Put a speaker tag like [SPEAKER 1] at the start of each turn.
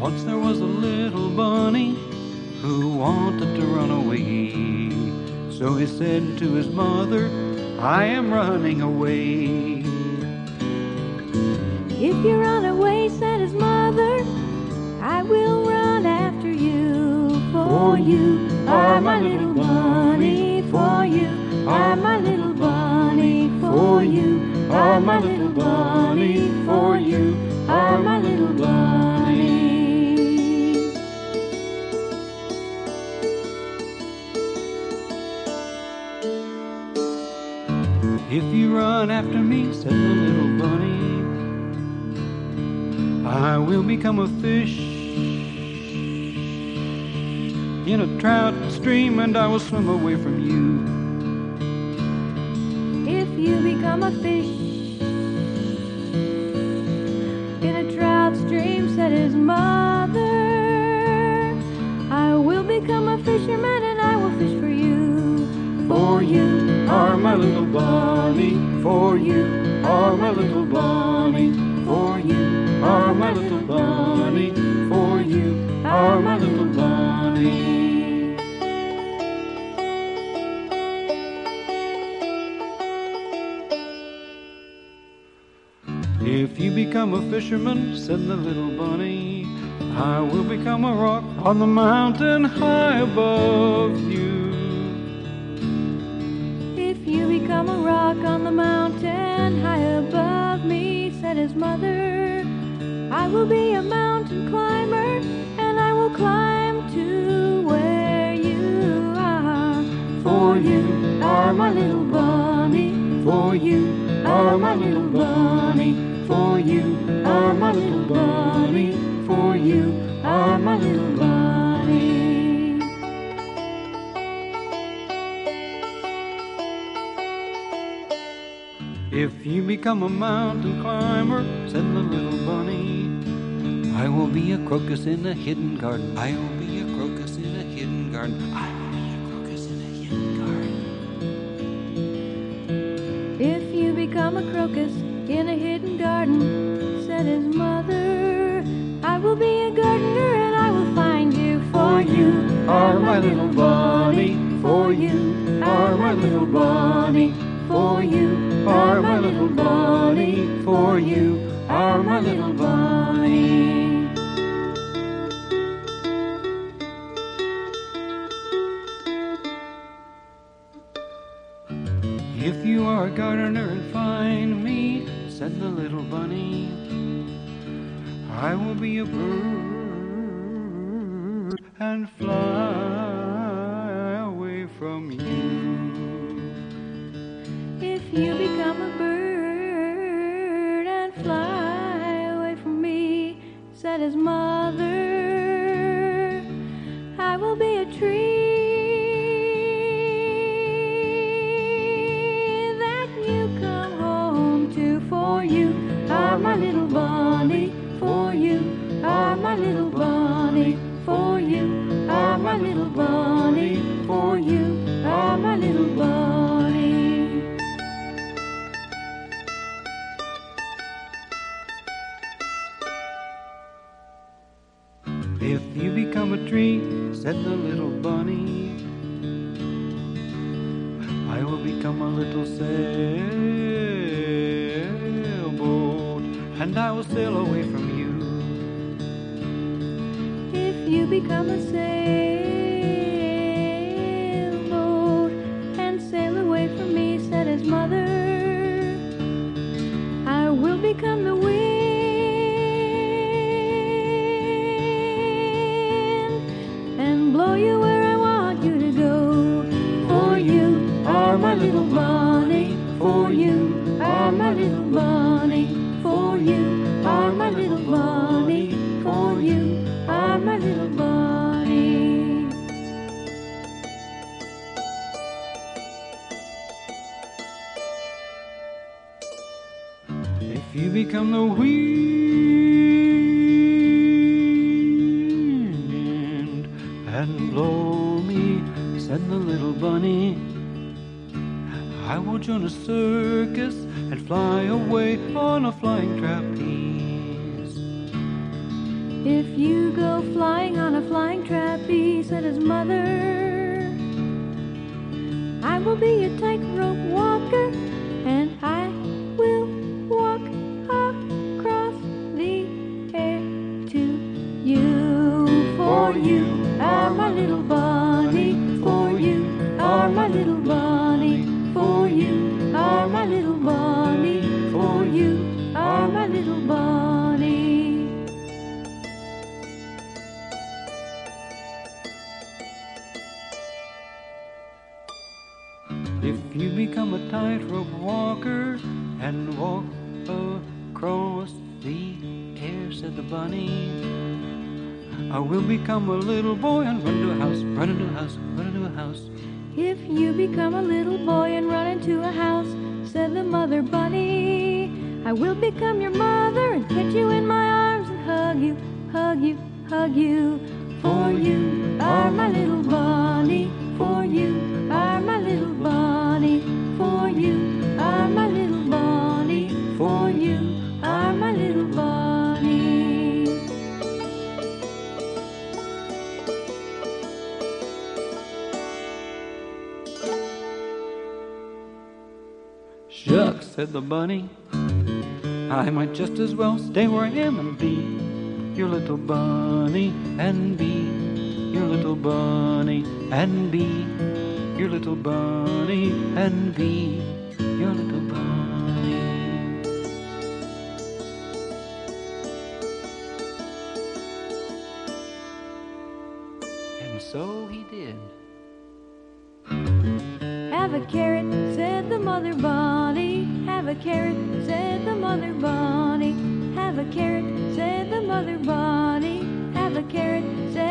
[SPEAKER 1] Once there was a little bunny who wanted to run away. So he said to his mother, I am running away.
[SPEAKER 2] If you run away, said his mother, I will run after you. For you are my little bunny, for you are my little bunny, for you are my little bunny, for you are my
[SPEAKER 1] If you run after me, said the little bunny, I will become a fish in a trout stream and I will swim away from you.
[SPEAKER 2] If you become a fish in a trout stream, said his mother, I will become a fisherman For you
[SPEAKER 1] are my little bunny, for you are my little bunny, for you are my little bunny, for you are my little bunny. If you become a fisherman, said the little bunny, I will become a rock on the mountain high above. You
[SPEAKER 2] become a rock on the mountain high above me, said his mother, I will be a mountain climber and I will climb to where you are.
[SPEAKER 1] For you are my little bunny, for you are my little bunny, for you are my little bunny, for you are my little bunny. If you become a mountain climber, said the little bunny, I will be a crocus in a hidden garden. I will be a crocus in a hidden garden. I will be a crocus in a hidden garden.
[SPEAKER 2] If you become a crocus in a hidden garden, said his mother, I will be a gardener and I will find you.
[SPEAKER 1] For you are my little bunny, for you are my little bunny, for you are my little bunny, for you are my little bunny. If you are a gardener and find me, said the little bunny, I will be a bird and fly
[SPEAKER 2] his mother, I will be a tree that you come home to. For you are my little bunny, for you are my little bunny,
[SPEAKER 1] If you become a tree, said the little bunny, I will become a little sailboat and I will sail away from you.
[SPEAKER 2] If you become a sailboat you are my little bunny, for you are my little bunny.
[SPEAKER 1] If you become the wind and blow me, said the little bunny, I will join a circus and fly away on a flying trapeze.
[SPEAKER 2] If you go flying on a flying trapeze, said his mother, I will be a tightrope walker, and I will walk across the air to you. For you are my little bunny, for you are my little bunny, for you are my little bunny, for you are my little bunny.
[SPEAKER 1] If you become a tightrope walker and walk across the air, said the bunny, I will become a little boy and run to a house, run into a house, run into a house.
[SPEAKER 2] If you become a little boy and run into a house, said the mother bunny, I will become your mother and catch you in my arms and hug you, hug you, hug you. For you are my little bunny,
[SPEAKER 1] Shucks, said the bunny, I might just as well stay where I am and be your little bunny and be your little bunny and be your little bunny and be your little bunny. And so he did.
[SPEAKER 2] Have a carrot, said the mother bunny. Have a carrot, said the mother bunny. Have a carrot, said the mother bunny. Have a carrot, said